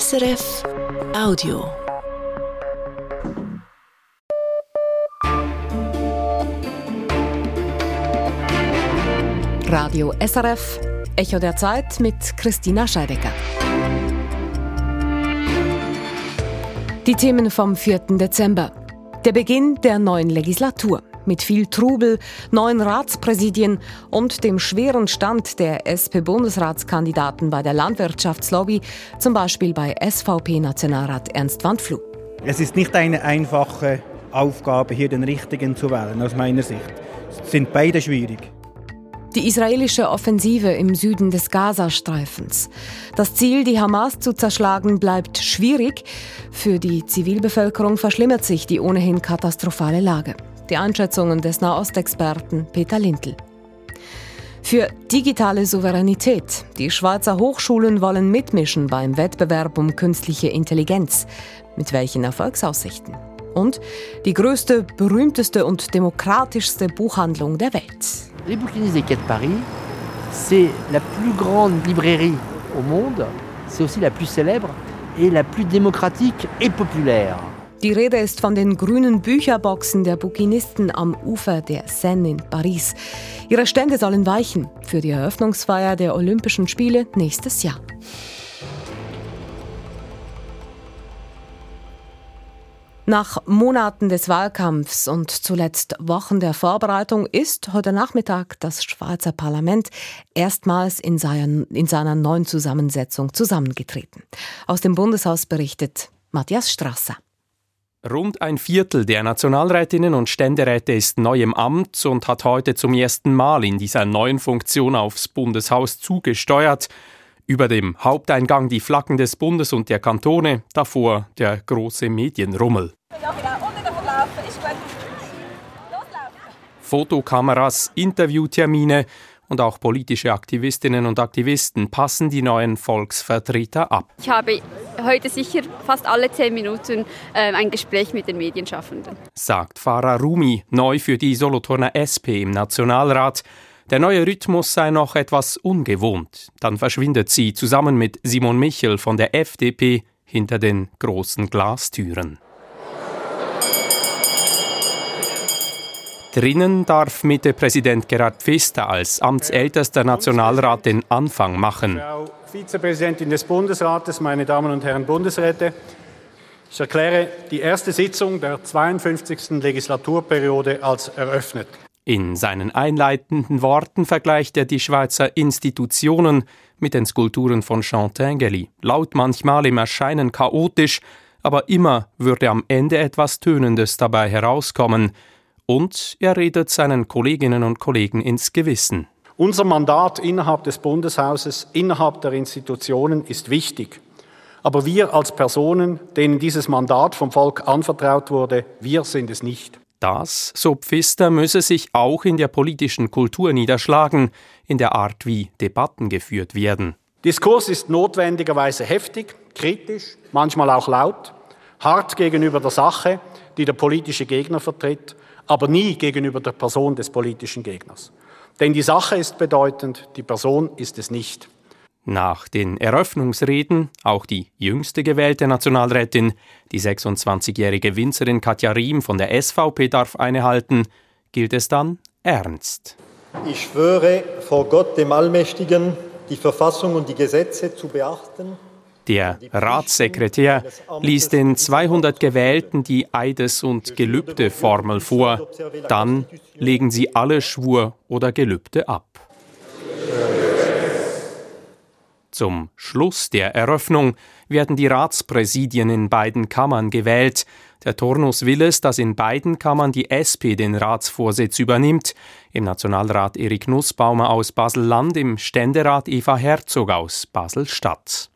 SRF Audio. Radio SRF, Echo der Zeit mit Christina Scheidecker. Die Themen vom 4. Dezember. Der Beginn der neuen Legislatur mit viel Trubel, neuen Ratspräsidien und dem schweren Stand der SP-Bundesratskandidaten bei der Landwirtschaftslobby, zum Beispiel bei SVP-Nationalrat Ernst Wandfluh. Es ist nicht eine einfache Aufgabe, hier den Richtigen zu wählen, aus meiner Sicht. Es sind beide schwierig. Die israelische Offensive im Süden des Gazastreifens. Das Ziel, die Hamas zu zerschlagen, bleibt schwierig. Für die Zivilbevölkerung verschlimmert sich die ohnehin katastrophale Lage. Die Einschätzungen des Nahostexperten Peter Lindl. Für digitale Souveränität. Die Schweizer Hochschulen wollen mitmischen beim Wettbewerb um künstliche Intelligenz. Mit welchen Erfolgsaussichten? Und die größte, berühmteste und demokratischste Buchhandlung der Welt. Les Bouquinistes de Paris, c'est la plus grande librairie au monde, c'est aussi la plus célèbre et la plus démocratique et populaire. Die Rede ist von den grünen Bücherboxen der Bouquinisten am Ufer der Seine in Paris. Ihre Stände sollen weichen für die Eröffnungsfeier der Olympischen Spiele nächstes Jahr. Nach Monaten des Wahlkampfs und zuletzt Wochen der Vorbereitung ist heute Nachmittag das Schweizer Parlament erstmals in, seinen, in seiner neuen Zusammensetzung zusammengetreten. Aus dem Bundeshaus berichtet Matthias Strasser. Rund ein Viertel der Nationalrätinnen und Ständeräte ist neu im Amt und hat heute zum ersten Mal in dieser neuen Funktion aufs Bundeshaus zugesteuert. Über dem Haupteingang die Flaggen des Bundes und der Kantone, davor der große Medienrummel. Fotokameras, Interviewtermine und auch politische Aktivistinnen und Aktivisten passen die neuen Volksvertreter ab. Ich habe heute sicher fast alle zehn Minuten äh, ein Gespräch mit den Medienschaffenden. Sagt Farah Rumi, neu für die Solothurner SP im Nationalrat. Der neue Rhythmus sei noch etwas ungewohnt. Dann verschwindet sie zusammen mit Simon Michel von der FDP hinter den großen Glastüren. Drinnen darf Mitte-Präsident Gerhard Pfister als amtsältester Nationalrat den Anfang machen. Frau Vizepräsidentin des Bundesrates, meine Damen und Herren Bundesräte, ich erkläre die erste Sitzung der 52. Legislaturperiode als eröffnet. In seinen einleitenden Worten vergleicht er die Schweizer Institutionen mit den Skulpturen von Jean Tinguely. Laut manchmal im Erscheinen chaotisch, aber immer würde am Ende etwas Tönendes dabei herauskommen. Und er redet seinen Kolleginnen und Kollegen ins Gewissen. Unser Mandat innerhalb des Bundeshauses, innerhalb der Institutionen ist wichtig. Aber wir als Personen, denen dieses Mandat vom Volk anvertraut wurde, wir sind es nicht. Das, so Pfister, müsse sich auch in der politischen Kultur niederschlagen, in der Art, wie Debatten geführt werden. Diskurs ist notwendigerweise heftig, kritisch, manchmal auch laut, hart gegenüber der Sache, die der politische Gegner vertritt, aber nie gegenüber der Person des politischen Gegners. Denn die Sache ist bedeutend, die Person ist es nicht. Nach den Eröffnungsreden auch die jüngste gewählte Nationalrätin, die 26-jährige Winzerin Katja Riem von der SVP darf eine halten, gilt es dann ernst. Ich schwöre vor Gott dem Allmächtigen, die Verfassung und die Gesetze zu beachten. Der Ratssekretär liest den 200 Gewählten die Eides- und Gelübdeformel vor. Dann legen sie alle Schwur oder Gelübde ab. Zum Schluss der Eröffnung werden die Ratspräsidien in beiden Kammern gewählt. Der Turnus will es, dass in beiden Kammern die SP den Ratsvorsitz übernimmt. Im Nationalrat Erik Nussbaumer aus Basel-Land, im Ständerat Eva Herzog aus Basel-Stadt.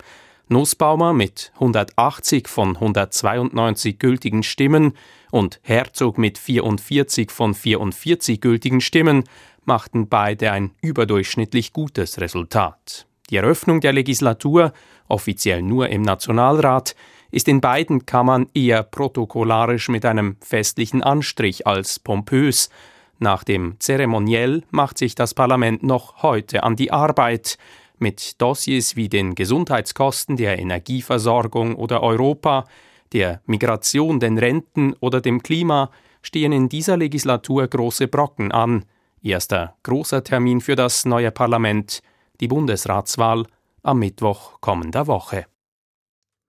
Nussbaumer mit 180 von 192 gültigen Stimmen und Herzog mit 44 von 44 gültigen Stimmen machten beide ein überdurchschnittlich gutes Resultat. Die Eröffnung der Legislatur, offiziell nur im Nationalrat, ist in beiden Kammern eher protokollarisch mit einem festlichen Anstrich als pompös. Nach dem Zeremoniell macht sich das Parlament noch heute an die Arbeit. Mit Dossiers wie den Gesundheitskosten, der Energieversorgung oder Europa, der Migration, den Renten oder dem Klima stehen in dieser Legislatur große Brocken an. Erster großer Termin für das neue Parlament, die Bundesratswahl am Mittwoch kommender Woche.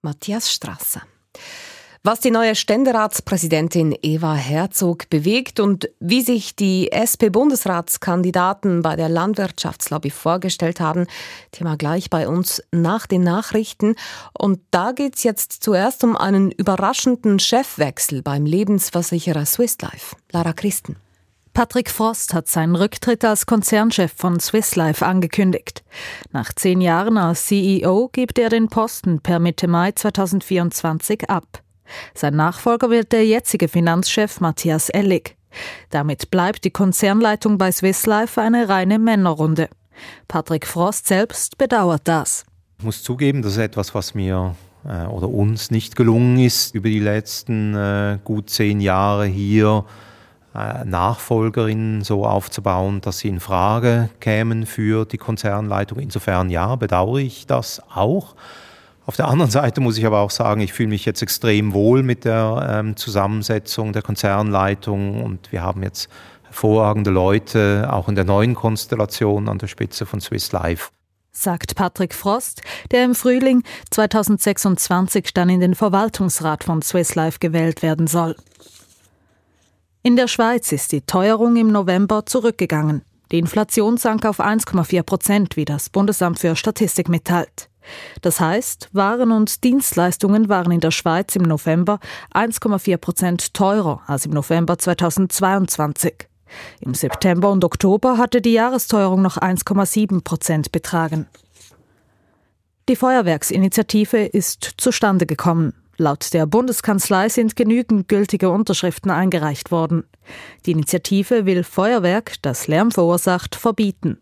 Matthias Strasser. Was die neue Ständeratspräsidentin Eva Herzog bewegt und wie sich die SP-Bundesratskandidaten bei der Landwirtschaftslobby vorgestellt haben, Thema gleich bei uns nach den Nachrichten. Und da geht es jetzt zuerst um einen überraschenden Chefwechsel beim Lebensversicherer Swiss Life. Lara Christen. Patrick Frost hat seinen Rücktritt als Konzernchef von Swiss Life angekündigt. Nach zehn Jahren als CEO gibt er den Posten per Mitte Mai 2024 ab. Sein Nachfolger wird der jetzige Finanzchef Matthias Ellig. Damit bleibt die Konzernleitung bei Swiss Life eine reine Männerrunde. Patrick Frost selbst bedauert das. Ich muss zugeben, das ist etwas, was mir äh, oder uns nicht gelungen ist, über die letzten äh, gut zehn Jahre hier äh, Nachfolgerinnen so aufzubauen, dass sie in Frage kämen für die Konzernleitung. Insofern ja, bedauere ich das auch. Auf der anderen Seite muss ich aber auch sagen, ich fühle mich jetzt extrem wohl mit der ähm, Zusammensetzung der Konzernleitung und wir haben jetzt hervorragende Leute, auch in der neuen Konstellation an der Spitze von Swiss Life. Sagt Patrick Frost, der im Frühling 2026 dann in den Verwaltungsrat von Swiss Life gewählt werden soll. In der Schweiz ist die Teuerung im November zurückgegangen. Die Inflation sank auf 1,4 Prozent, wie das Bundesamt für Statistik mitteilt. Das heißt, Waren und Dienstleistungen waren in der Schweiz im November 1,4 Prozent teurer als im November 2022. Im September und Oktober hatte die Jahresteuerung noch 1,7 Prozent betragen. Die Feuerwerksinitiative ist zustande gekommen. Laut der Bundeskanzlei sind genügend gültige Unterschriften eingereicht worden. Die Initiative will Feuerwerk, das Lärm verursacht, verbieten.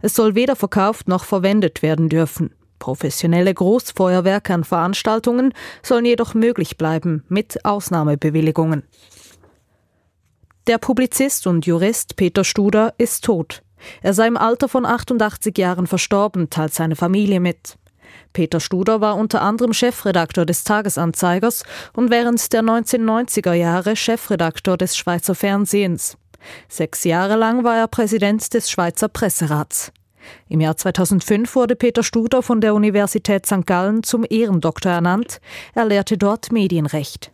Es soll weder verkauft noch verwendet werden dürfen. Professionelle Großfeuerwerke an Veranstaltungen sollen jedoch möglich bleiben, mit Ausnahmebewilligungen. Der Publizist und Jurist Peter Studer ist tot. Er sei im Alter von 88 Jahren verstorben, teilt seine Familie mit. Peter Studer war unter anderem Chefredakteur des Tagesanzeigers und während der 1990er Jahre Chefredakteur des Schweizer Fernsehens. Sechs Jahre lang war er Präsident des Schweizer Presserats. Im Jahr 2005 wurde Peter Studer von der Universität St. Gallen zum Ehrendoktor ernannt. Er lehrte dort Medienrecht.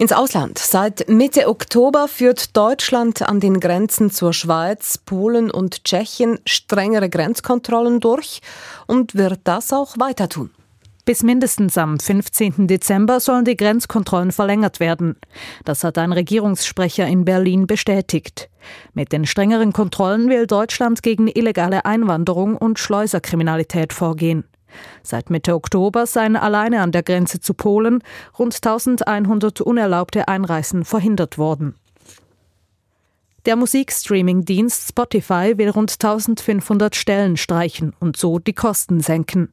Ins Ausland. Seit Mitte Oktober führt Deutschland an den Grenzen zur Schweiz, Polen und Tschechien strengere Grenzkontrollen durch und wird das auch weiter tun. Bis mindestens am 15. Dezember sollen die Grenzkontrollen verlängert werden. Das hat ein Regierungssprecher in Berlin bestätigt. Mit den strengeren Kontrollen will Deutschland gegen illegale Einwanderung und Schleuserkriminalität vorgehen. Seit Mitte Oktober seien alleine an der Grenze zu Polen rund 1100 unerlaubte Einreisen verhindert worden. Der Musikstreaming-Dienst Spotify will rund 1500 Stellen streichen und so die Kosten senken.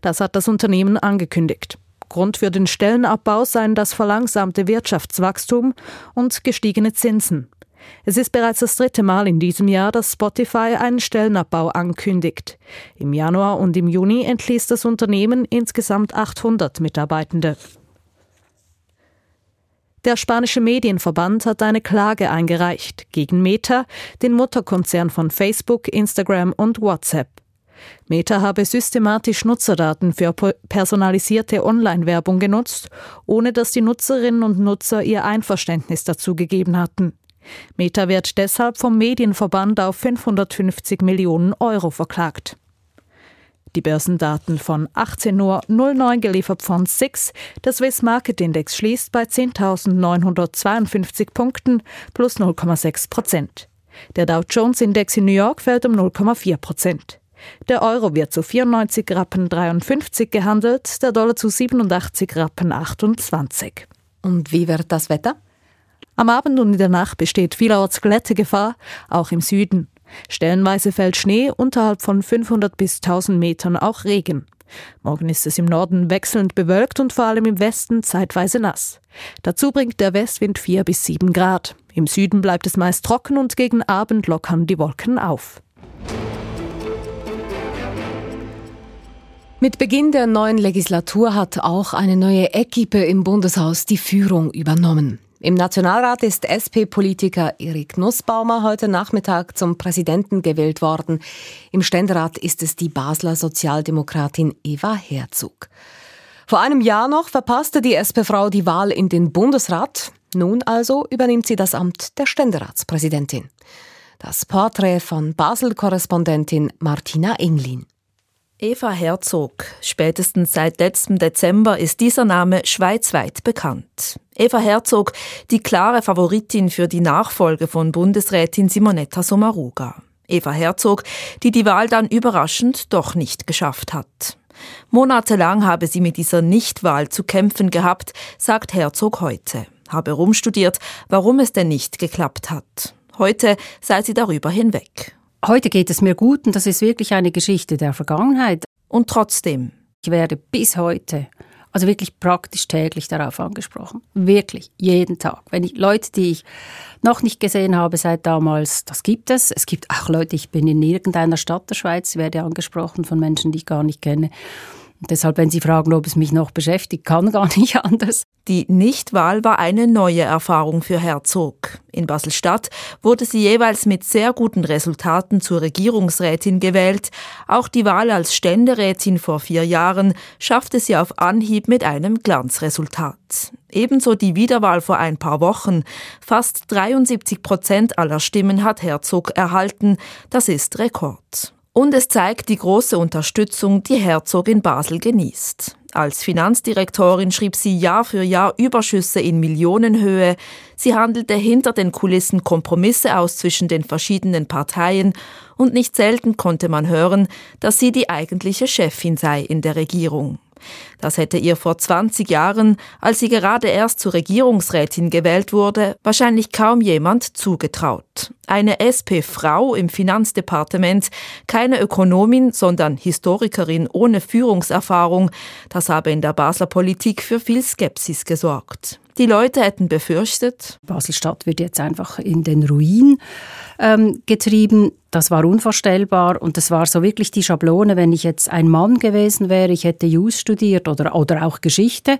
Das hat das Unternehmen angekündigt. Grund für den Stellenabbau seien das verlangsamte Wirtschaftswachstum und gestiegene Zinsen. Es ist bereits das dritte Mal in diesem Jahr, dass Spotify einen Stellenabbau ankündigt. Im Januar und im Juni entließ das Unternehmen insgesamt 800 Mitarbeitende. Der spanische Medienverband hat eine Klage eingereicht gegen Meta, den Mutterkonzern von Facebook, Instagram und WhatsApp. Meta habe systematisch Nutzerdaten für personalisierte Online-Werbung genutzt, ohne dass die Nutzerinnen und Nutzer ihr Einverständnis dazu gegeben hatten. Meta wird deshalb vom Medienverband auf 550 Millionen Euro verklagt. Die Börsendaten von 18.09 Uhr geliefert von SIX. Der Swiss Market Index schließt bei 10.952 Punkten plus 0,6 Prozent. Der Dow Jones Index in New York fällt um 0,4 Prozent. Der Euro wird zu 94 Rappen 53 gehandelt, der Dollar zu 87 Rappen 28. Und wie wird das Wetter? Am Abend und in der Nacht besteht vielerorts Glättegefahr, auch im Süden. Stellenweise fällt Schnee, unterhalb von 500 bis 1000 Metern auch Regen. Morgen ist es im Norden wechselnd bewölkt und vor allem im Westen zeitweise nass. Dazu bringt der Westwind 4 bis 7 Grad. Im Süden bleibt es meist trocken und gegen Abend lockern die Wolken auf. Mit Beginn der neuen Legislatur hat auch eine neue Equipe im Bundeshaus die Führung übernommen. Im Nationalrat ist SP-Politiker Erik Nussbaumer heute Nachmittag zum Präsidenten gewählt worden. Im Ständerat ist es die Basler Sozialdemokratin Eva Herzog. Vor einem Jahr noch verpasste die SP-Frau die Wahl in den Bundesrat. Nun also übernimmt sie das Amt der Ständeratspräsidentin. Das Porträt von Basel-Korrespondentin Martina Englin. Eva Herzog. Spätestens seit letztem Dezember ist dieser Name schweizweit bekannt. Eva Herzog, die klare Favoritin für die Nachfolge von Bundesrätin Simonetta Sommaruga. Eva Herzog, die die Wahl dann überraschend doch nicht geschafft hat. Monatelang habe sie mit dieser Nichtwahl zu kämpfen gehabt, sagt Herzog heute. Habe rumstudiert, warum es denn nicht geklappt hat. Heute sei sie darüber hinweg. Heute geht es mir gut und das ist wirklich eine Geschichte der Vergangenheit. Und trotzdem. Ich werde bis heute, also wirklich praktisch täglich darauf angesprochen. Wirklich, jeden Tag. Wenn ich Leute, die ich noch nicht gesehen habe seit damals, das gibt es. Es gibt auch Leute, ich bin in irgendeiner Stadt der Schweiz, werde angesprochen von Menschen, die ich gar nicht kenne. Deshalb, wenn Sie fragen, ob es mich noch beschäftigt, kann gar nicht anders. Die Nichtwahl war eine neue Erfahrung für Herzog. In Basel-Stadt wurde sie jeweils mit sehr guten Resultaten zur Regierungsrätin gewählt. Auch die Wahl als Ständerätin vor vier Jahren schaffte sie auf Anhieb mit einem Glanzresultat. Ebenso die Wiederwahl vor ein paar Wochen. Fast 73 Prozent aller Stimmen hat Herzog erhalten. Das ist Rekord. Und es zeigt die große Unterstützung, die Herzog in Basel genießt. Als Finanzdirektorin schrieb sie Jahr für Jahr Überschüsse in Millionenhöhe. Sie handelte hinter den Kulissen Kompromisse aus zwischen den verschiedenen Parteien und nicht selten konnte man hören, dass sie die eigentliche Chefin sei in der Regierung. Das hätte ihr vor 20 Jahren, als sie gerade erst zur Regierungsrätin gewählt wurde, wahrscheinlich kaum jemand zugetraut. Eine SP-Frau im Finanzdepartement, keine Ökonomin, sondern Historikerin ohne Führungserfahrung, das habe in der Basler Politik für viel Skepsis gesorgt. Die Leute hätten befürchtet, Basel-Stadt wird jetzt einfach in den Ruin ähm, getrieben. Das war unvorstellbar und das war so wirklich die Schablone, wenn ich jetzt ein Mann gewesen wäre, ich hätte Jus studiert oder, oder auch Geschichte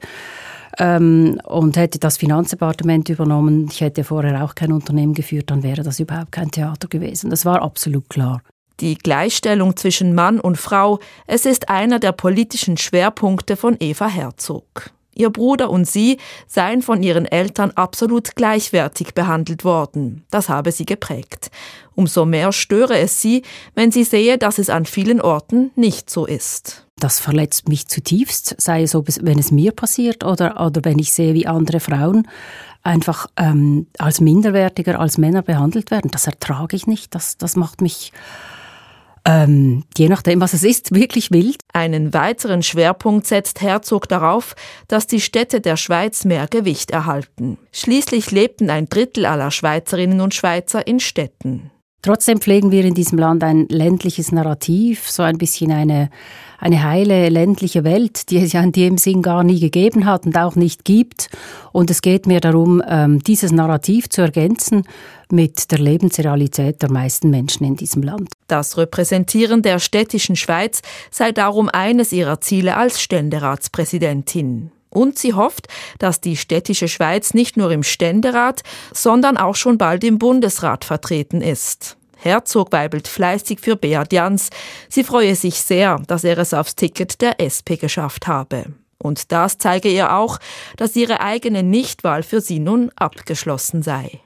ähm, und hätte das Finanzdepartement übernommen, ich hätte vorher auch kein Unternehmen geführt, dann wäre das überhaupt kein Theater gewesen. Das war absolut klar. Die Gleichstellung zwischen Mann und Frau, es ist einer der politischen Schwerpunkte von Eva Herzog. Ihr Bruder und sie seien von ihren Eltern absolut gleichwertig behandelt worden. Das habe sie geprägt. Umso mehr störe es sie, wenn sie sehe, dass es an vielen Orten nicht so ist. Das verletzt mich zutiefst, sei es, ob es, wenn es mir passiert oder, oder wenn ich sehe, wie andere Frauen einfach ähm, als minderwertiger als Männer behandelt werden. Das ertrage ich nicht. Das, das macht mich ähm, je nachdem, was es ist, wirklich wild. Einen weiteren Schwerpunkt setzt Herzog darauf, dass die Städte der Schweiz mehr Gewicht erhalten. Schließlich lebten ein Drittel aller Schweizerinnen und Schweizer in Städten. Trotzdem pflegen wir in diesem Land ein ländliches Narrativ, so ein bisschen eine, eine heile ländliche Welt, die es ja in dem Sinn gar nie gegeben hat und auch nicht gibt. Und es geht mir darum, ähm, dieses Narrativ zu ergänzen mit der Lebensrealität der meisten Menschen in diesem Land. Das Repräsentieren der städtischen Schweiz sei darum eines ihrer Ziele als Ständeratspräsidentin. Und sie hofft, dass die städtische Schweiz nicht nur im Ständerat, sondern auch schon bald im Bundesrat vertreten ist. Herzog weibelt fleißig für Beat Jans. Sie freue sich sehr, dass er es aufs Ticket der SP geschafft habe. Und das zeige ihr auch, dass ihre eigene Nichtwahl für sie nun abgeschlossen sei.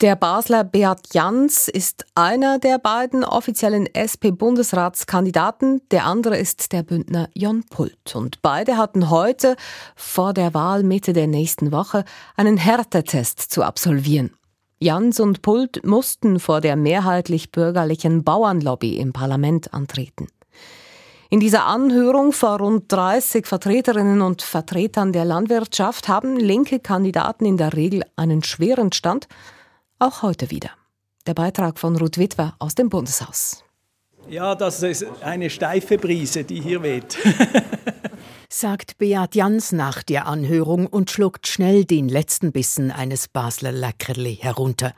Der Basler Beat Jans ist einer der beiden offiziellen SP-Bundesratskandidaten. Der andere ist der Bündner Jon Pult. Und beide hatten heute vor der Wahl Mitte der nächsten Woche einen Härtetest zu absolvieren. Jans und Pult mussten vor der mehrheitlich bürgerlichen Bauernlobby im Parlament antreten. In dieser Anhörung vor rund 30 Vertreterinnen und Vertretern der Landwirtschaft haben linke Kandidaten in der Regel einen schweren Stand – auch heute wieder. Der Beitrag von Ruth Witwer aus dem Bundeshaus. Ja, das ist eine steife Brise, die hier weht. sagt Beat Jans nach der Anhörung und schluckt schnell den letzten Bissen eines Basler Lackerli herunter.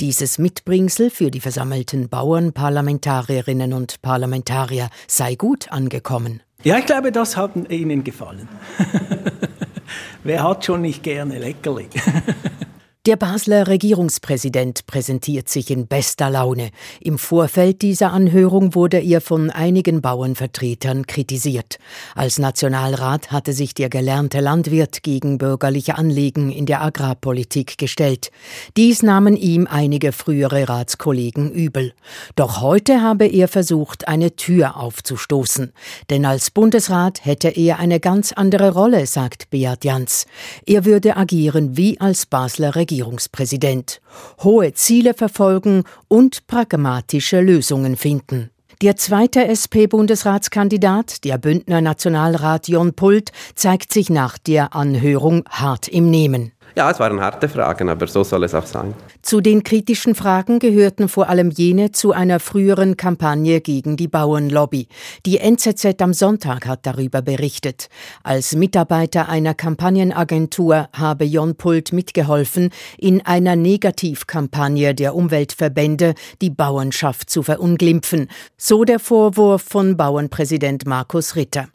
Dieses Mitbringsel für die versammelten Bauern, Parlamentarierinnen und Parlamentarier sei gut angekommen. Ja, ich glaube, das hat Ihnen gefallen. Wer hat schon nicht gerne Leckerli? Der Basler Regierungspräsident präsentiert sich in bester Laune. Im Vorfeld dieser Anhörung wurde er von einigen Bauernvertretern kritisiert. Als Nationalrat hatte sich der gelernte Landwirt gegen bürgerliche Anliegen in der Agrarpolitik gestellt. Dies nahmen ihm einige frühere Ratskollegen übel. Doch heute habe er versucht, eine Tür aufzustoßen. Denn als Bundesrat hätte er eine ganz andere Rolle, sagt Beat Jans. Er würde agieren wie als Basler Regierungspräsident. Regierungspräsident, hohe Ziele verfolgen und pragmatische Lösungen finden. Der zweite SP-Bundesratskandidat, der Bündner Nationalrat Jon Pult, zeigt sich nach der Anhörung hart im Nehmen. Ja, es waren harte Fragen, aber so soll es auch sein. Zu den kritischen Fragen gehörten vor allem jene zu einer früheren Kampagne gegen die Bauernlobby. Die NZZ am Sonntag hat darüber berichtet. Als Mitarbeiter einer Kampagnenagentur habe Jon Pult mitgeholfen, in einer Negativkampagne der Umweltverbände die Bauernschaft zu verunglimpfen. So der Vorwurf von Bauernpräsident Markus Ritter.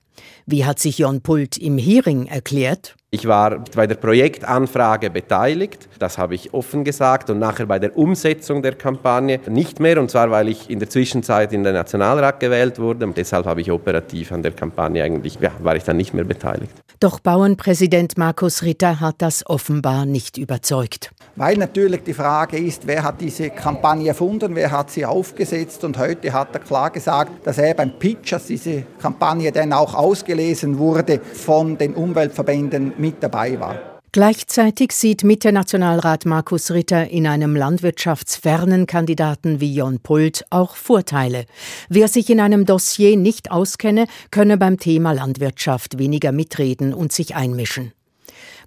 Wie hat sich Jon Pult im Hearing erklärt? Ich war bei der Projektanfrage beteiligt, das habe ich offen gesagt, und nachher bei der Umsetzung der Kampagne nicht mehr, und zwar weil ich in der Zwischenzeit in den Nationalrat gewählt wurde und deshalb habe ich operativ an der Kampagne eigentlich, ja, war ich dann nicht mehr beteiligt. Doch Bauernpräsident Markus Ritter hat das offenbar nicht überzeugt. Weil natürlich die Frage ist, wer hat diese Kampagne erfunden, wer hat sie aufgesetzt und heute hat er klar gesagt, dass er beim Pitch, dass diese Kampagne dann auch ausgelesen wurde von den Umweltverbänden mit dabei war. Gleichzeitig sieht Mitte-Nationalrat Markus Ritter in einem landwirtschaftsfernen Kandidaten wie Jon Pult auch Vorteile. Wer sich in einem Dossier nicht auskenne, könne beim Thema Landwirtschaft weniger mitreden und sich einmischen.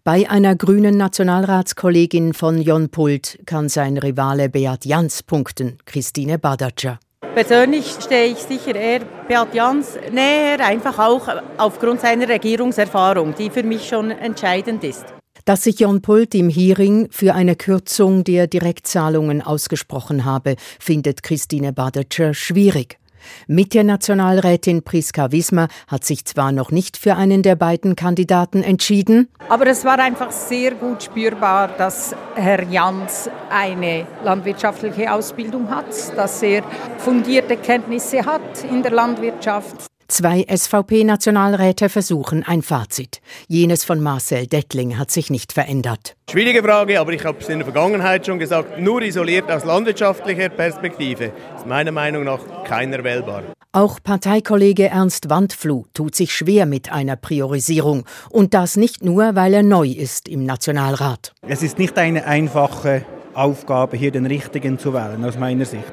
Bei einer grünen Nationalratskollegin von Jon Pult kann sein Rivale Beat Jans punkten, Christine Badatscher. Persönlich stehe ich sicher eher Beat Jans näher, einfach auch aufgrund seiner Regierungserfahrung, die für mich schon entscheidend ist. Dass sich Jon Pult im Hearing für eine Kürzung der Direktzahlungen ausgesprochen habe, findet Christine Badetscher schwierig. Mit der Nationalrätin Priska Wismar hat sich zwar noch nicht für einen der beiden Kandidaten entschieden, aber es war einfach sehr gut spürbar, dass Herr Jans eine landwirtschaftliche Ausbildung hat, dass er fundierte Kenntnisse hat in der Landwirtschaft. Zwei SVP-Nationalräte versuchen ein Fazit. Jenes von Marcel Dettling hat sich nicht verändert. Schwierige Frage, aber ich habe es in der Vergangenheit schon gesagt, nur isoliert aus landwirtschaftlicher Perspektive ist meiner Meinung nach keiner wählbar. Auch Parteikollege Ernst Wandfluh tut sich schwer mit einer Priorisierung. Und das nicht nur, weil er neu ist im Nationalrat. Es ist nicht eine einfache Aufgabe, hier den Richtigen zu wählen, aus meiner Sicht.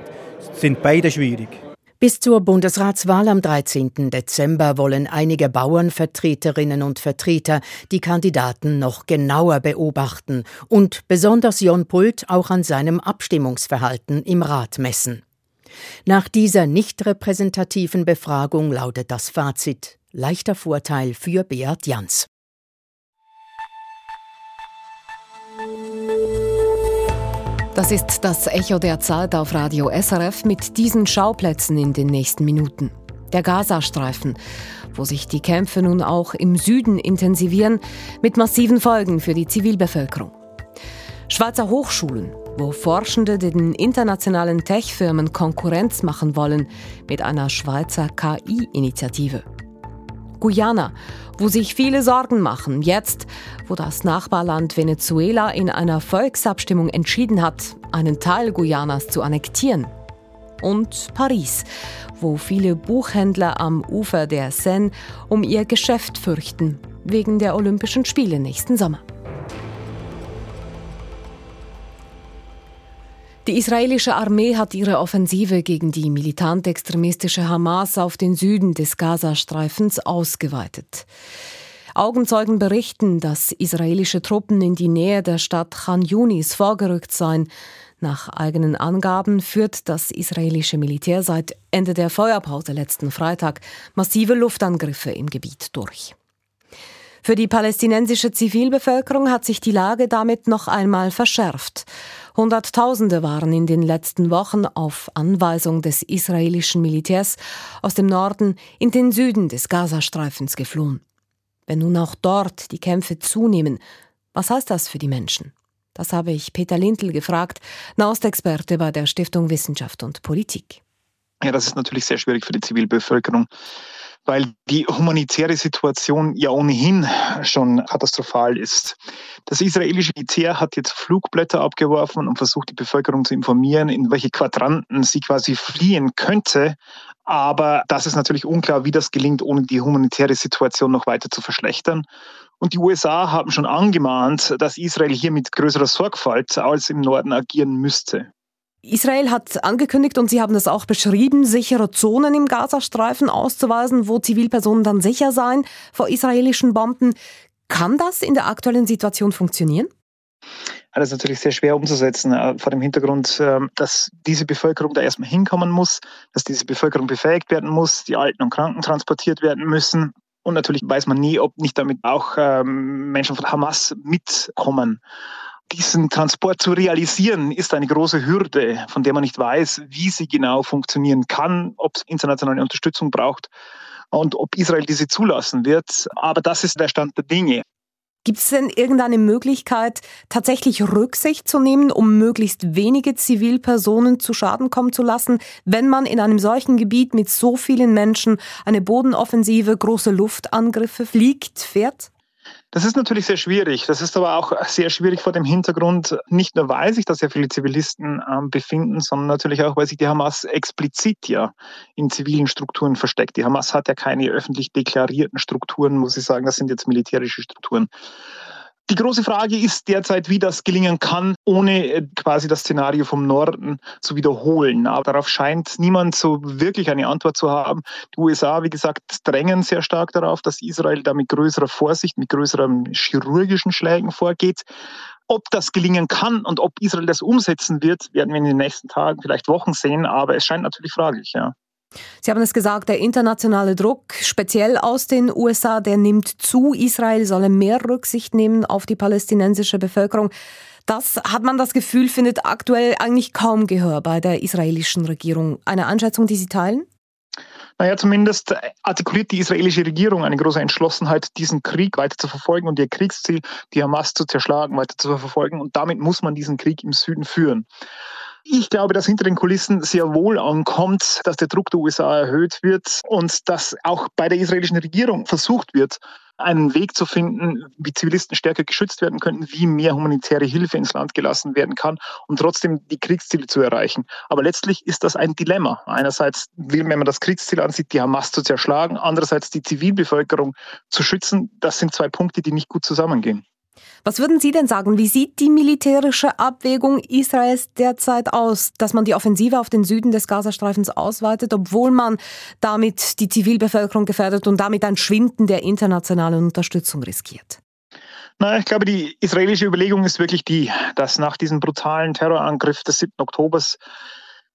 Es sind beide schwierig. Bis zur Bundesratswahl am 13. Dezember wollen einige Bauernvertreterinnen und Vertreter die Kandidaten noch genauer beobachten und besonders Jon Pult auch an seinem Abstimmungsverhalten im Rat messen. Nach dieser nicht repräsentativen Befragung lautet das Fazit leichter Vorteil für Beat Jans. Das ist das Echo der Zeit auf Radio SRF mit diesen Schauplätzen in den nächsten Minuten. Der Gazastreifen, wo sich die Kämpfe nun auch im Süden intensivieren, mit massiven Folgen für die Zivilbevölkerung. Schweizer Hochschulen, wo Forschende den internationalen Tech-Firmen Konkurrenz machen wollen mit einer Schweizer KI-Initiative. Guyana, wo sich viele Sorgen machen, jetzt, wo das Nachbarland Venezuela in einer Volksabstimmung entschieden hat, einen Teil Guyanas zu annektieren. Und Paris, wo viele Buchhändler am Ufer der Seine um ihr Geschäft fürchten, wegen der Olympischen Spiele nächsten Sommer. Die israelische Armee hat ihre Offensive gegen die militant-extremistische Hamas auf den Süden des Gazastreifens ausgeweitet. Augenzeugen berichten, dass israelische Truppen in die Nähe der Stadt Khan Yunis vorgerückt seien. Nach eigenen Angaben führt das israelische Militär seit Ende der Feuerpause letzten Freitag massive Luftangriffe im Gebiet durch. Für die palästinensische Zivilbevölkerung hat sich die Lage damit noch einmal verschärft. Hunderttausende waren in den letzten Wochen auf Anweisung des israelischen Militärs aus dem Norden in den Süden des Gazastreifens geflohen. Wenn nun auch dort die Kämpfe zunehmen, was heißt das für die Menschen? Das habe ich Peter Lindl gefragt, Nahostexperte bei der Stiftung Wissenschaft und Politik. Ja, das ist natürlich sehr schwierig für die Zivilbevölkerung weil die humanitäre Situation ja ohnehin schon katastrophal ist. Das israelische Militär hat jetzt Flugblätter abgeworfen und versucht, die Bevölkerung zu informieren, in welche Quadranten sie quasi fliehen könnte. Aber das ist natürlich unklar, wie das gelingt, ohne die humanitäre Situation noch weiter zu verschlechtern. Und die USA haben schon angemahnt, dass Israel hier mit größerer Sorgfalt als im Norden agieren müsste. Israel hat angekündigt, und Sie haben das auch beschrieben, sichere Zonen im Gazastreifen auszuweisen, wo Zivilpersonen dann sicher seien vor israelischen Bomben. Kann das in der aktuellen Situation funktionieren? Das ist natürlich sehr schwer umzusetzen, äh, vor dem Hintergrund, ähm, dass diese Bevölkerung da erstmal hinkommen muss, dass diese Bevölkerung befähigt werden muss, die Alten und Kranken transportiert werden müssen. Und natürlich weiß man nie, ob nicht damit auch ähm, Menschen von Hamas mitkommen diesen Transport zu realisieren, ist eine große Hürde, von der man nicht weiß, wie sie genau funktionieren kann, ob es internationale Unterstützung braucht und ob Israel diese zulassen wird. Aber das ist der Stand der Dinge. Gibt es denn irgendeine Möglichkeit, tatsächlich Rücksicht zu nehmen, um möglichst wenige Zivilpersonen zu Schaden kommen zu lassen, wenn man in einem solchen Gebiet mit so vielen Menschen eine Bodenoffensive, große Luftangriffe fliegt, fährt? Das ist natürlich sehr schwierig. Das ist aber auch sehr schwierig vor dem Hintergrund, nicht nur weil sich da sehr viele Zivilisten ähm, befinden, sondern natürlich auch, weil sich die Hamas explizit ja in zivilen Strukturen versteckt. Die Hamas hat ja keine öffentlich deklarierten Strukturen, muss ich sagen, das sind jetzt militärische Strukturen. Die große Frage ist derzeit, wie das gelingen kann, ohne äh, quasi das Szenario vom Norden zu wiederholen. Aber darauf scheint niemand so wirklich eine Antwort zu haben. Die USA, wie gesagt, drängen sehr stark darauf, dass Israel da mit größerer Vorsicht, mit größeren chirurgischen Schlägen vorgeht. Ob das gelingen kann und ob Israel das umsetzen wird, werden wir in den nächsten Tagen, vielleicht Wochen sehen. Aber es scheint natürlich fraglich, ja. Sie haben es gesagt, der internationale Druck, speziell aus den USA, der nimmt zu. Israel solle mehr Rücksicht nehmen auf die palästinensische Bevölkerung. Das hat man das Gefühl, findet aktuell eigentlich kaum Gehör bei der israelischen Regierung. Eine Einschätzung, die Sie teilen? Naja, zumindest artikuliert die israelische Regierung eine große Entschlossenheit, diesen Krieg weiter zu verfolgen und ihr Kriegsziel, die Hamas zu zerschlagen, weiter zu verfolgen. Und damit muss man diesen Krieg im Süden führen. Ich glaube, dass hinter den Kulissen sehr wohl ankommt, dass der Druck der USA erhöht wird und dass auch bei der israelischen Regierung versucht wird, einen Weg zu finden, wie Zivilisten stärker geschützt werden könnten, wie mehr humanitäre Hilfe ins Land gelassen werden kann, um trotzdem die Kriegsziele zu erreichen. Aber letztlich ist das ein Dilemma. Einerseits will, wenn man das Kriegsziel ansieht, die Hamas zu zerschlagen, andererseits die Zivilbevölkerung zu schützen. Das sind zwei Punkte, die nicht gut zusammengehen. Was würden Sie denn sagen? Wie sieht die militärische Abwägung Israels derzeit aus, dass man die Offensive auf den Süden des Gazastreifens ausweitet, obwohl man damit die Zivilbevölkerung gefährdet und damit ein Schwinden der internationalen Unterstützung riskiert? Na, ich glaube, die israelische Überlegung ist wirklich die, dass nach diesem brutalen Terrorangriff des 7. Oktobers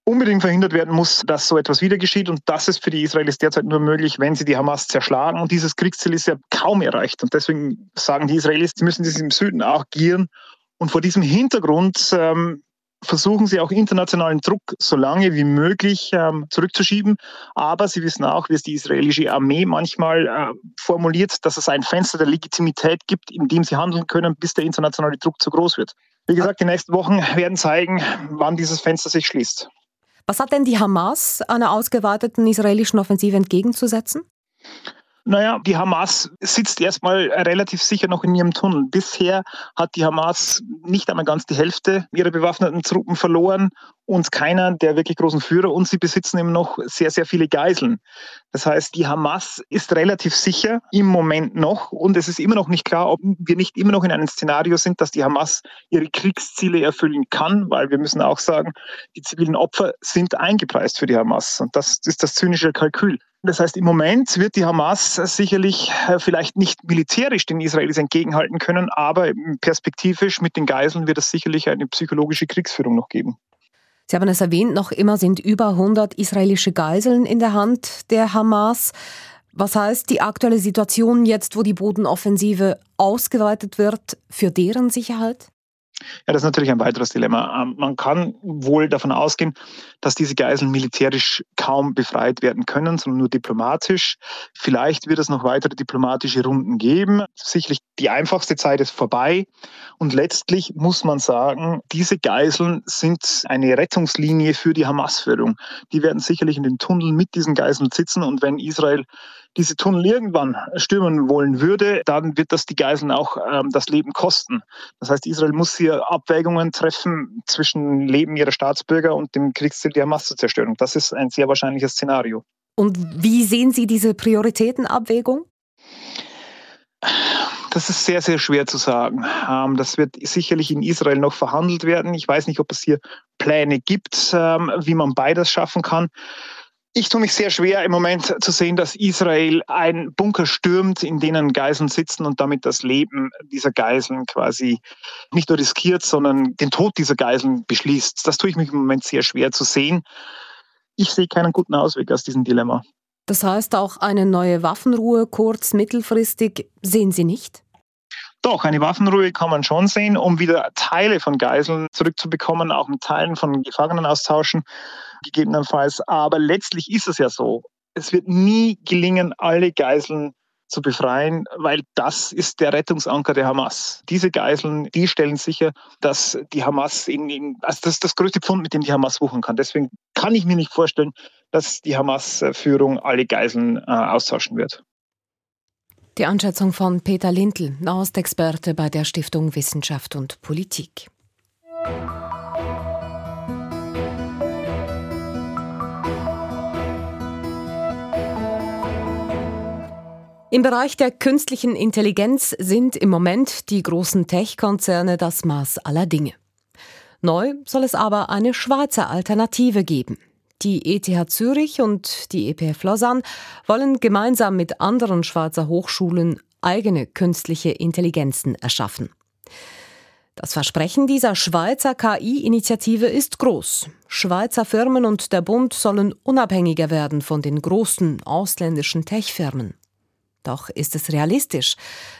unbedingt verhindert werden muss, dass so etwas wieder geschieht. Und das ist für die Israelis derzeit nur möglich, wenn sie die Hamas zerschlagen. Und dieses Kriegsziel ist ja kaum erreicht. Und deswegen sagen die Israelis, sie müssen das im Süden agieren. Und vor diesem Hintergrund ähm, versuchen sie auch internationalen Druck so lange wie möglich ähm, zurückzuschieben. Aber sie wissen auch, wie es die israelische Armee manchmal äh, formuliert, dass es ein Fenster der Legitimität gibt, in dem sie handeln können, bis der internationale Druck zu groß wird. Wie gesagt, die nächsten Wochen werden zeigen, wann dieses Fenster sich schließt. Was hat denn die Hamas einer ausgeweiteten israelischen Offensive entgegenzusetzen? Naja, die Hamas sitzt erstmal relativ sicher noch in ihrem Tunnel. Bisher hat die Hamas nicht einmal ganz die Hälfte ihrer bewaffneten Truppen verloren und keiner der wirklich großen Führer und sie besitzen eben noch sehr, sehr viele Geiseln. Das heißt, die Hamas ist relativ sicher im Moment noch und es ist immer noch nicht klar, ob wir nicht immer noch in einem Szenario sind, dass die Hamas ihre Kriegsziele erfüllen kann, weil wir müssen auch sagen, die zivilen Opfer sind eingepreist für die Hamas und das ist das zynische Kalkül. Das heißt, im Moment wird die Hamas sicherlich äh, vielleicht nicht militärisch den Israelis entgegenhalten können, aber perspektivisch mit den Geiseln wird es sicherlich eine psychologische Kriegsführung noch geben. Sie haben es erwähnt, noch immer sind über 100 israelische Geiseln in der Hand der Hamas. Was heißt die aktuelle Situation jetzt, wo die Bodenoffensive ausgeweitet wird, für deren Sicherheit? Ja, das ist natürlich ein weiteres Dilemma. Ähm, man kann wohl davon ausgehen, dass diese Geiseln militärisch kaum befreit werden können, sondern nur diplomatisch. Vielleicht wird es noch weitere diplomatische Runden geben. Sicherlich die einfachste Zeit ist vorbei. Und letztlich muss man sagen, diese Geiseln sind eine Rettungslinie für die Hamas-Führung. Die werden sicherlich in den Tunneln mit diesen Geiseln sitzen. Und wenn Israel diese Tunnel irgendwann stürmen wollen würde, dann wird das die Geiseln auch ähm, das Leben kosten. Das heißt, Israel muss hier Abwägungen treffen zwischen Leben ihrer Staatsbürger und dem Kriegsziel der Massenzerstörung. Das ist ein sehr wahrscheinliches Szenario. Und wie sehen Sie diese Prioritätenabwägung? Das ist sehr, sehr schwer zu sagen. Ähm, das wird sicherlich in Israel noch verhandelt werden. Ich weiß nicht, ob es hier Pläne gibt, ähm, wie man beides schaffen kann. Ich tue mich sehr schwer im Moment zu sehen, dass Israel einen Bunker stürmt, in denen Geiseln sitzen und damit das Leben dieser Geiseln quasi nicht nur riskiert, sondern den Tod dieser Geiseln beschließt. Das tue ich mich im Moment sehr schwer zu sehen. Ich sehe keinen guten Ausweg aus diesem Dilemma. Das heißt auch eine neue Waffenruhe kurz, mittelfristig sehen Sie nicht? Doch, eine Waffenruhe kann man schon sehen, um wieder Teile von Geiseln zurückzubekommen, auch mit Teilen von Gefangenen austauschen, gegebenenfalls. Aber letztlich ist es ja so, es wird nie gelingen, alle Geiseln zu befreien, weil das ist der Rettungsanker der Hamas. Diese Geiseln, die stellen sicher, dass die Hamas in, in also das ist das größte Pfund, mit dem die Hamas wuchern kann. Deswegen kann ich mir nicht vorstellen, dass die Hamas-Führung alle Geiseln äh, austauschen wird. Die Einschätzung von Peter Lindl, Nahostexperte bei der Stiftung Wissenschaft und Politik. Im Bereich der künstlichen Intelligenz sind im Moment die großen Tech-Konzerne das Maß aller Dinge. Neu soll es aber eine Schweizer Alternative geben. Die ETH Zürich und die EPF Lausanne wollen gemeinsam mit anderen Schweizer Hochschulen eigene künstliche Intelligenzen erschaffen. Das Versprechen dieser Schweizer KI-Initiative ist groß. Schweizer Firmen und der Bund sollen unabhängiger werden von den großen ausländischen Tech-Firmen. Doch ist es realistisch,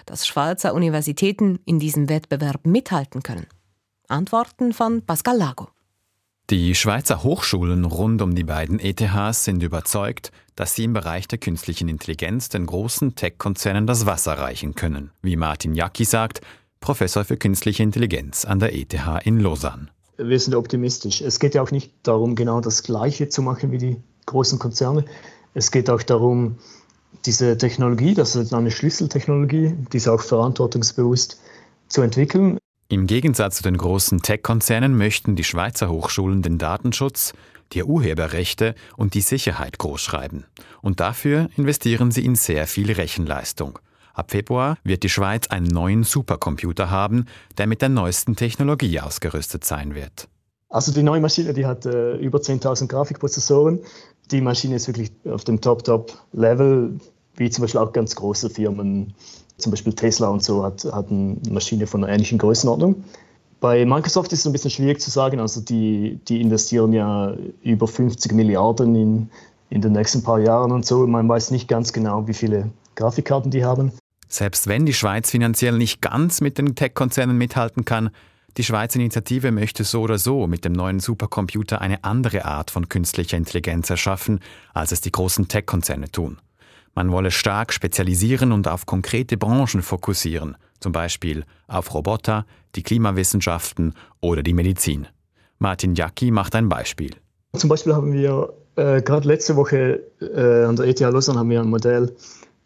dass Schweizer Universitäten in diesem Wettbewerb mithalten können? Antworten von Pascal Lago. Die Schweizer Hochschulen rund um die beiden ETHs sind überzeugt, dass sie im Bereich der künstlichen Intelligenz den großen Tech-Konzernen das Wasser reichen können, wie Martin Jacki sagt, Professor für künstliche Intelligenz an der ETH in Lausanne. Wir sind optimistisch. Es geht ja auch nicht darum, genau das Gleiche zu machen wie die großen Konzerne. Es geht auch darum, diese Technologie, das ist eine Schlüsseltechnologie, diese auch verantwortungsbewusst zu entwickeln. Im Gegensatz zu den großen Tech-Konzernen möchten die Schweizer Hochschulen den Datenschutz, die Urheberrechte und die Sicherheit großschreiben. Und dafür investieren sie in sehr viel Rechenleistung. Ab Februar wird die Schweiz einen neuen Supercomputer haben, der mit der neuesten Technologie ausgerüstet sein wird. Also die neue Maschine, die hat äh, über 10.000 Grafikprozessoren. Die Maschine ist wirklich auf dem Top-Top-Level, wie zum Beispiel auch ganz große Firmen zum Beispiel Tesla und so hat, hat eine Maschine von einer ähnlichen Größenordnung. Bei Microsoft ist es ein bisschen schwierig zu sagen. Also die, die investieren ja über 50 Milliarden in, in den nächsten paar Jahren und so. Man weiß nicht ganz genau, wie viele Grafikkarten die haben. Selbst wenn die Schweiz finanziell nicht ganz mit den Tech-Konzernen mithalten kann, die Schweizer Initiative möchte so oder so mit dem neuen Supercomputer eine andere Art von künstlicher Intelligenz erschaffen, als es die großen Tech-Konzerne tun. Man wolle stark spezialisieren und auf konkrete Branchen fokussieren, zum Beispiel auf Roboter, die Klimawissenschaften oder die Medizin. Martin Jacki macht ein Beispiel. Zum Beispiel haben wir äh, gerade letzte Woche äh, an der ETH Lausanne haben wir ein Modell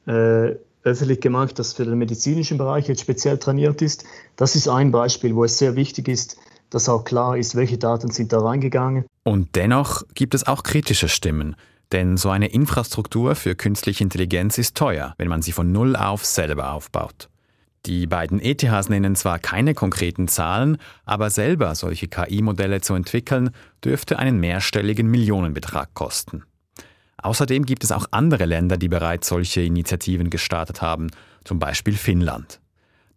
äh, öffentlich gemacht, das für den medizinischen Bereich jetzt speziell trainiert ist. Das ist ein Beispiel, wo es sehr wichtig ist, dass auch klar ist, welche Daten sind da reingegangen. Und dennoch gibt es auch kritische Stimmen, denn so eine Infrastruktur für künstliche Intelligenz ist teuer, wenn man sie von Null auf selber aufbaut. Die beiden ETHs nennen zwar keine konkreten Zahlen, aber selber solche KI-Modelle zu entwickeln, dürfte einen mehrstelligen Millionenbetrag kosten. Außerdem gibt es auch andere Länder, die bereits solche Initiativen gestartet haben, zum Beispiel Finnland.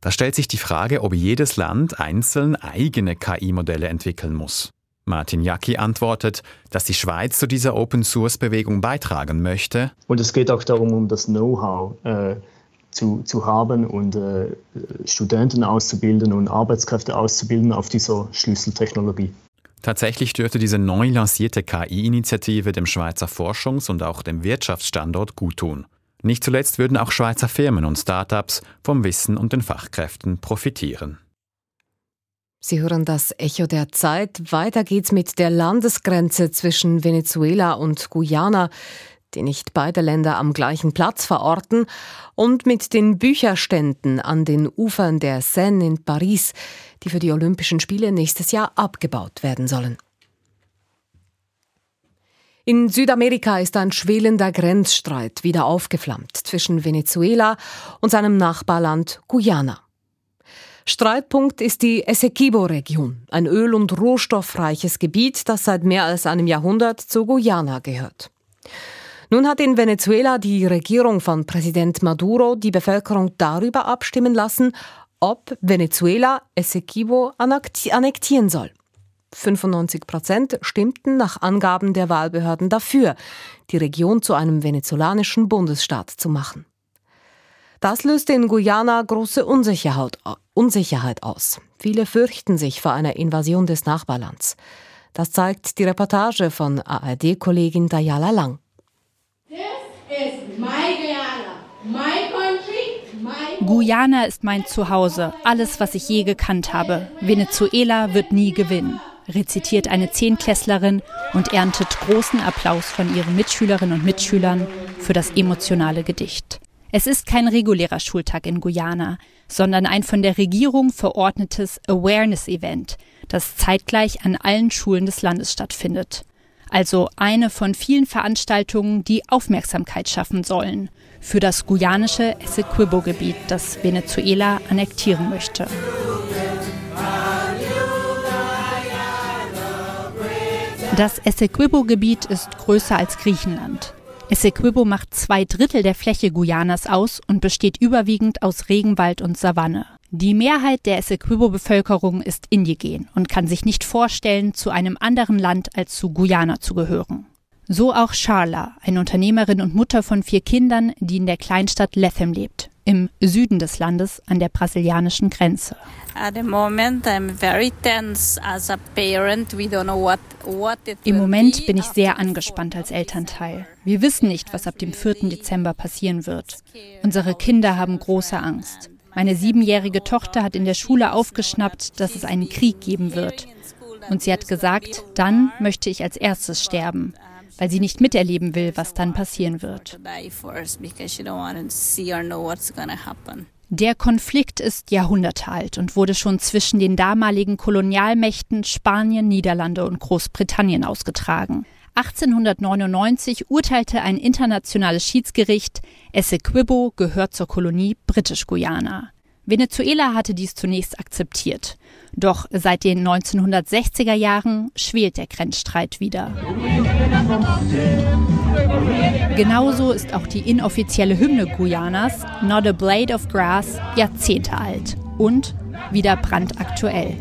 Da stellt sich die Frage, ob jedes Land einzeln eigene KI-Modelle entwickeln muss. Martin Jacki antwortet, dass die Schweiz zu dieser Open-Source-Bewegung beitragen möchte. Und es geht auch darum, um das Know-how äh, zu, zu haben und äh, Studenten auszubilden und Arbeitskräfte auszubilden auf dieser Schlüsseltechnologie. Tatsächlich dürfte diese neu lancierte KI-Initiative dem Schweizer Forschungs- und auch dem Wirtschaftsstandort guttun. Nicht zuletzt würden auch Schweizer Firmen und Start-ups vom Wissen und den Fachkräften profitieren. Sie hören das Echo der Zeit. Weiter geht's mit der Landesgrenze zwischen Venezuela und Guyana, die nicht beide Länder am gleichen Platz verorten, und mit den Bücherständen an den Ufern der Seine in Paris, die für die Olympischen Spiele nächstes Jahr abgebaut werden sollen. In Südamerika ist ein schwelender Grenzstreit wieder aufgeflammt zwischen Venezuela und seinem Nachbarland Guyana. Streitpunkt ist die Essequibo-Region, ein öl- und rohstoffreiches Gebiet, das seit mehr als einem Jahrhundert zu Guyana gehört. Nun hat in Venezuela die Regierung von Präsident Maduro die Bevölkerung darüber abstimmen lassen, ob Venezuela Essequibo annektieren soll. 95 Prozent stimmten nach Angaben der Wahlbehörden dafür, die Region zu einem venezolanischen Bundesstaat zu machen. Das löste in Guyana große Unsicherheit, Unsicherheit aus. Viele fürchten sich vor einer Invasion des Nachbarlands. Das zeigt die Reportage von ARD-Kollegin Dayala Lang. Guyana ist mein Zuhause, alles, was ich je gekannt habe. Venezuela wird nie gewinnen, rezitiert eine Zehnklässlerin und erntet großen Applaus von ihren Mitschülerinnen und Mitschülern für das emotionale Gedicht. Es ist kein regulärer Schultag in Guyana, sondern ein von der Regierung verordnetes Awareness-Event, das zeitgleich an allen Schulen des Landes stattfindet. Also eine von vielen Veranstaltungen, die Aufmerksamkeit schaffen sollen für das guyanische Essequibo-Gebiet, das Venezuela annektieren möchte. Das Essequibo-Gebiet ist größer als Griechenland. Essequibo macht zwei Drittel der Fläche Guyanas aus und besteht überwiegend aus Regenwald und Savanne. Die Mehrheit der Essequibo-Bevölkerung ist indigen und kann sich nicht vorstellen, zu einem anderen Land als zu Guyana zu gehören. So auch Charla, eine Unternehmerin und Mutter von vier Kindern, die in der Kleinstadt Lethem lebt, im Süden des Landes an der brasilianischen Grenze. Im Moment bin ich sehr angespannt als Elternteil. Wir wissen nicht, was ab dem 4. Dezember passieren wird. Unsere Kinder haben große Angst. Meine siebenjährige Tochter hat in der Schule aufgeschnappt, dass es einen Krieg geben wird. Und sie hat gesagt, dann möchte ich als erstes sterben, weil sie nicht miterleben will, was dann passieren wird. Der Konflikt ist Jahrhunderte alt und wurde schon zwischen den damaligen Kolonialmächten Spanien, Niederlande und Großbritannien ausgetragen. 1899 urteilte ein internationales Schiedsgericht, Essequibo gehört zur Kolonie Britisch-Guyana. Venezuela hatte dies zunächst akzeptiert. Doch seit den 1960er Jahren schwelt der Grenzstreit wieder. Genauso ist auch die inoffizielle Hymne Guyanas, Not a Blade of Grass, Jahrzehnte alt und wieder brandaktuell.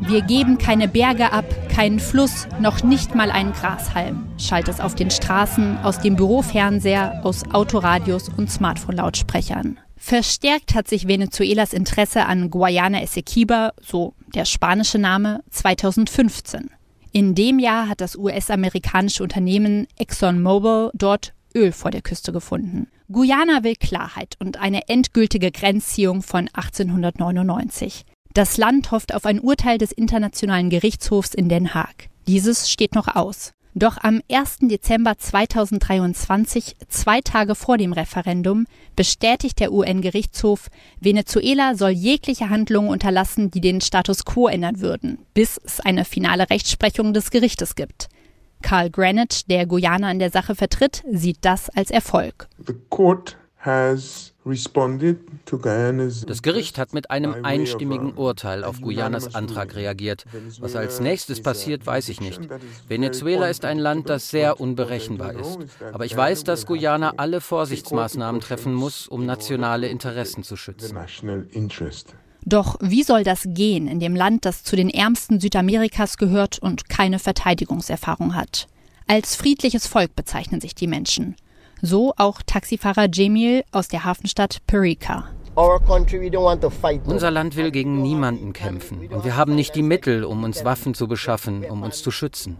Wir geben keine Berge ab, keinen Fluss, noch nicht mal einen Grashalm, schallt es auf den Straßen, aus dem Bürofernseher, aus Autoradios und Smartphone-Lautsprechern. Verstärkt hat sich Venezuelas Interesse an Guayana Essequiba, so der spanische Name, 2015. In dem Jahr hat das US-amerikanische Unternehmen ExxonMobil dort Öl vor der Küste gefunden. Guyana will Klarheit und eine endgültige Grenzziehung von 1899. Das Land hofft auf ein Urteil des Internationalen Gerichtshofs in Den Haag. Dieses steht noch aus. Doch am 1. Dezember 2023, zwei Tage vor dem Referendum, bestätigt der UN-Gerichtshof, Venezuela soll jegliche Handlungen unterlassen, die den Status quo ändern würden, bis es eine finale Rechtsprechung des Gerichtes gibt. Carl Greenwich, der Guyana in der Sache vertritt, sieht das als Erfolg. The court das Gericht hat mit einem einstimmigen Urteil auf Guyanas Antrag reagiert. Was als nächstes passiert, weiß ich nicht. Venezuela ist ein Land, das sehr unberechenbar ist. Aber ich weiß, dass Guyana alle Vorsichtsmaßnahmen treffen muss, um nationale Interessen zu schützen. Doch wie soll das gehen in dem Land, das zu den ärmsten Südamerikas gehört und keine Verteidigungserfahrung hat? Als friedliches Volk bezeichnen sich die Menschen. So auch Taxifahrer Jamil aus der Hafenstadt Perica. Unser Land will gegen niemanden kämpfen und wir haben nicht die Mittel, um uns Waffen zu beschaffen, um uns zu schützen.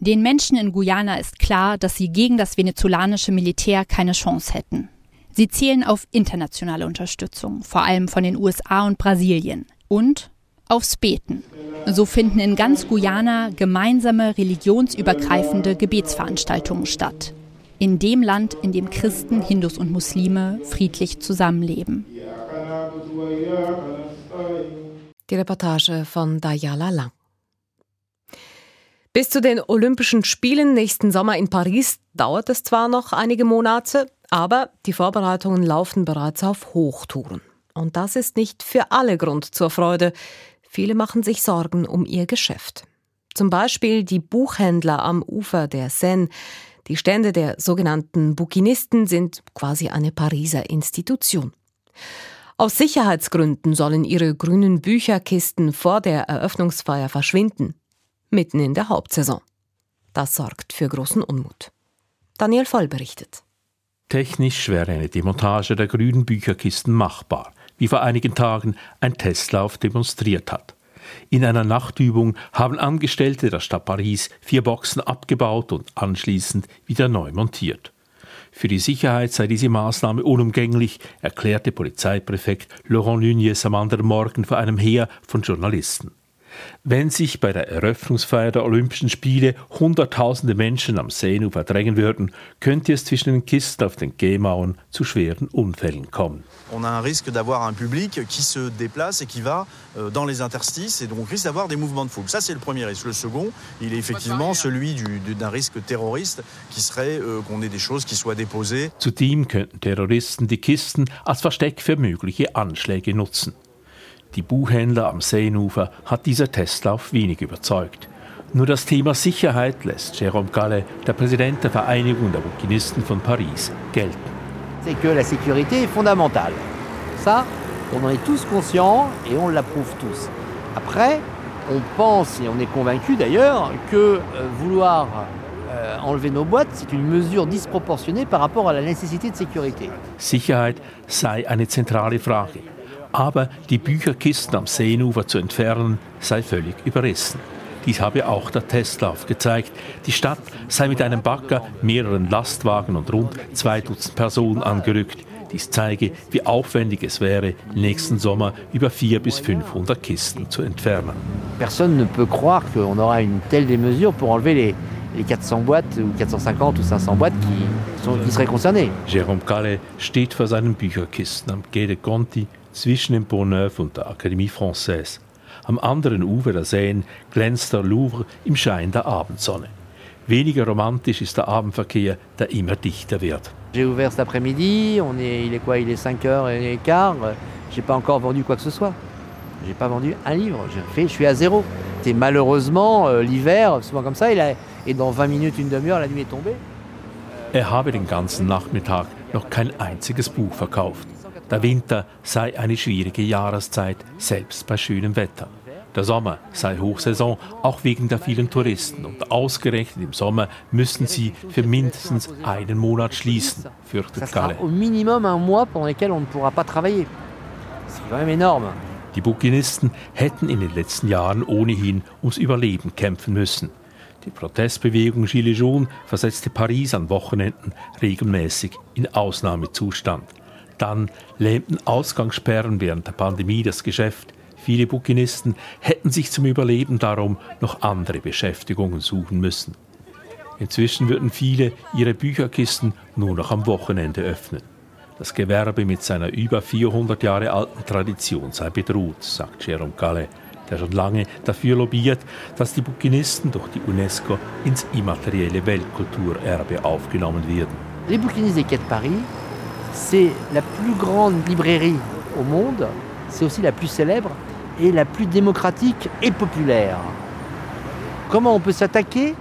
Den Menschen in Guyana ist klar, dass sie gegen das venezolanische Militär keine Chance hätten. Sie zählen auf internationale Unterstützung, vor allem von den USA und Brasilien. Und aufs Beten. So finden in ganz Guyana gemeinsame religionsübergreifende Gebetsveranstaltungen statt. In dem Land, in dem Christen, Hindus und Muslime friedlich zusammenleben. Die Reportage von Dayala Lang. Bis zu den Olympischen Spielen nächsten Sommer in Paris dauert es zwar noch einige Monate, aber die Vorbereitungen laufen bereits auf Hochtouren. Und das ist nicht für alle Grund zur Freude. Viele machen sich Sorgen um ihr Geschäft. Zum Beispiel die Buchhändler am Ufer der Seine. Die Stände der sogenannten Bouquinisten sind quasi eine Pariser Institution. Aus Sicherheitsgründen sollen ihre grünen Bücherkisten vor der Eröffnungsfeier verschwinden, mitten in der Hauptsaison. Das sorgt für großen Unmut. Daniel Voll berichtet. Technisch wäre eine Demontage der grünen Bücherkisten machbar, wie vor einigen Tagen ein Testlauf demonstriert hat. In einer Nachtübung haben Angestellte der Stadt Paris vier Boxen abgebaut und anschließend wieder neu montiert. Für die Sicherheit sei diese Maßnahme unumgänglich, erklärte Polizeipräfekt Laurent Nunez am anderen Morgen vor einem Heer von Journalisten. Wenn sich bei der Eröffnungsfeier der Olympischen Spiele Hunderttausende Menschen am Seenufer drängen würden, könnte es zwischen den Kisten auf den Gehmauern zu schweren Unfällen kommen. On a un risque d'avoir un public qui se déplace et qui va euh, dans les interstices et donc risque d'avoir des mouvements de foule. Ça c'est le premier risque. Le second, il est effectivement celui d'un risque terroriste qui serait euh, qu'on ait des choses qui soient déposées. Zudem könnten Terroristen die Kisten als Versteck für mögliche Anschläge nutzen. Die Buchhändler am Seenufer hat dieser Testlauf wenig überzeugt. Nur das Thema Sicherheit lässt Jérôme Gallet, der Präsident der Vereinigung der Bouquinisten von Paris, gelten. C'est que la sécurité est fondamentale. Ça, on en est tous conscients et on l'approuve tous. Après, on pense et on est convaincu d'ailleurs que euh, vouloir euh, enlever nos boîtes, c'est une mesure disproportionnée par rapport à la nécessité de sécurité. Sicherheit sei eine zentrale Frage. Aber die Bücherkisten am Seenufer zu entfernen, sei völlig überrissen. Dies habe auch der Testlauf gezeigt. Die Stadt sei mit einem Bagger, mehreren Lastwagen und rund zwei Dutzend Personen angerückt. Dies zeige, wie aufwendig es wäre, nächsten Sommer über 400 bis 500 Kisten zu entfernen. Personne ne peut croire qu'on aura une telle des mesures pour enlever les, les 400 boîtes ou 450 ou 500 boîtes qui, sont, qui seraient concernées. Jérôme Calais steht vor seinen Bücherkisten am Quai de Conti zwischen dem Pont-Neuf und der Académie Française. Am anderen Ufer der Seine glänzt der Louvre im Schein der Abendsonne. Weniger romantisch ist der Abendverkehr, der immer dichter wird. J'ai ouvert cet après-midi, on est, il est quoi Il est 5h15. J'ai pas encore vendu quoi que ce soit. J'ai pas vendu un livre. Fait, je suis à zéro. Et malheureusement, euh, l'hiver, souvent comme ça, et dans 20 minutes, une demi-heure, la nuit est tombée. Er habe den ganzen Nachmittag noch kein einziges Buch verkauft. Der Winter sei eine schwierige Jahreszeit, selbst bei schönem Wetter. Der Sommer sei Hochsaison, auch wegen der vielen Touristen. Und ausgerechnet im Sommer müssen sie für mindestens einen Monat schließen, fürchtet Galle. Ne. Die Bouquinisten hätten in den letzten Jahren ohnehin ums Überleben kämpfen müssen. Die Protestbewegung Gilets jaunes versetzte Paris an Wochenenden regelmäßig in Ausnahmezustand. Dann lähmten Ausgangssperren während der Pandemie das Geschäft. Viele Bouquinisten hätten sich zum Überleben darum noch andere Beschäftigungen suchen müssen. Inzwischen würden viele ihre Bücherkisten nur noch am Wochenende öffnen. Das Gewerbe mit seiner über 400 Jahre alten Tradition sei bedroht, sagt Jérôme Calais, der schon lange dafür lobbyiert, dass die Bouquinisten durch die UNESCO ins immaterielle Weltkulturerbe aufgenommen werden. Les bouquinistes des quais Paris c'est la plus grande librairie au monde, c'est aussi la plus célèbre et la plus démocratique et populaire. Comment on peut s'attaquer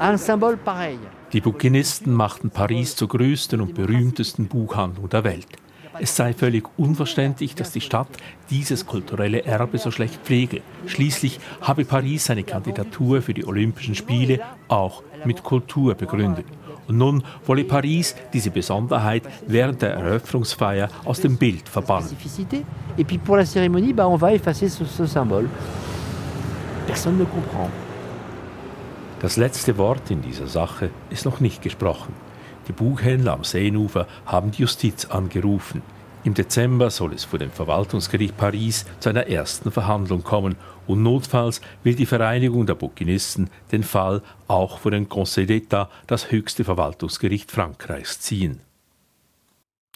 à un symbole pareil Die Bouquinisten machten Paris zur größten und berühmtesten Buchhandlung der Welt. es sei völlig unverständlich, dass die Stadt dieses kulturelle Erbe so schlecht pflege. Schließlich habe Paris seine Kandidatur für die Olympischen Spiele auch mit Kultur begründet. Und nun wolle Paris diese Besonderheit während der Eröffnungsfeier aus dem Bild verbannen. Et puis pour la cérémonie, bah, on va effacer ce, ce symbole. Personne ne comprend. Das letzte Wort in dieser Sache ist noch nicht gesprochen. Die Buchhändler am Seenufer haben die Justiz angerufen. Im Dezember soll es vor dem Verwaltungsgericht Paris zu einer ersten Verhandlung kommen und notfalls will die Vereinigung der Bouquinisten den Fall auch vor den Conseil d'État, das höchste Verwaltungsgericht Frankreichs, ziehen.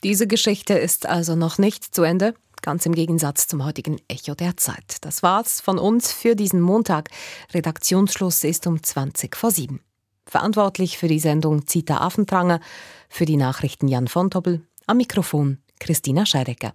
Diese Geschichte ist also noch nicht zu Ende, ganz im Gegensatz zum heutigen Echo der Zeit. Das war's von uns für diesen Montag. Redaktionsschluss ist um 20 vor 7. Verantwortlich für die Sendung Zita Affentranger, für die Nachrichten Jan von Tobbel, am Mikrofon Christina Scheidecker.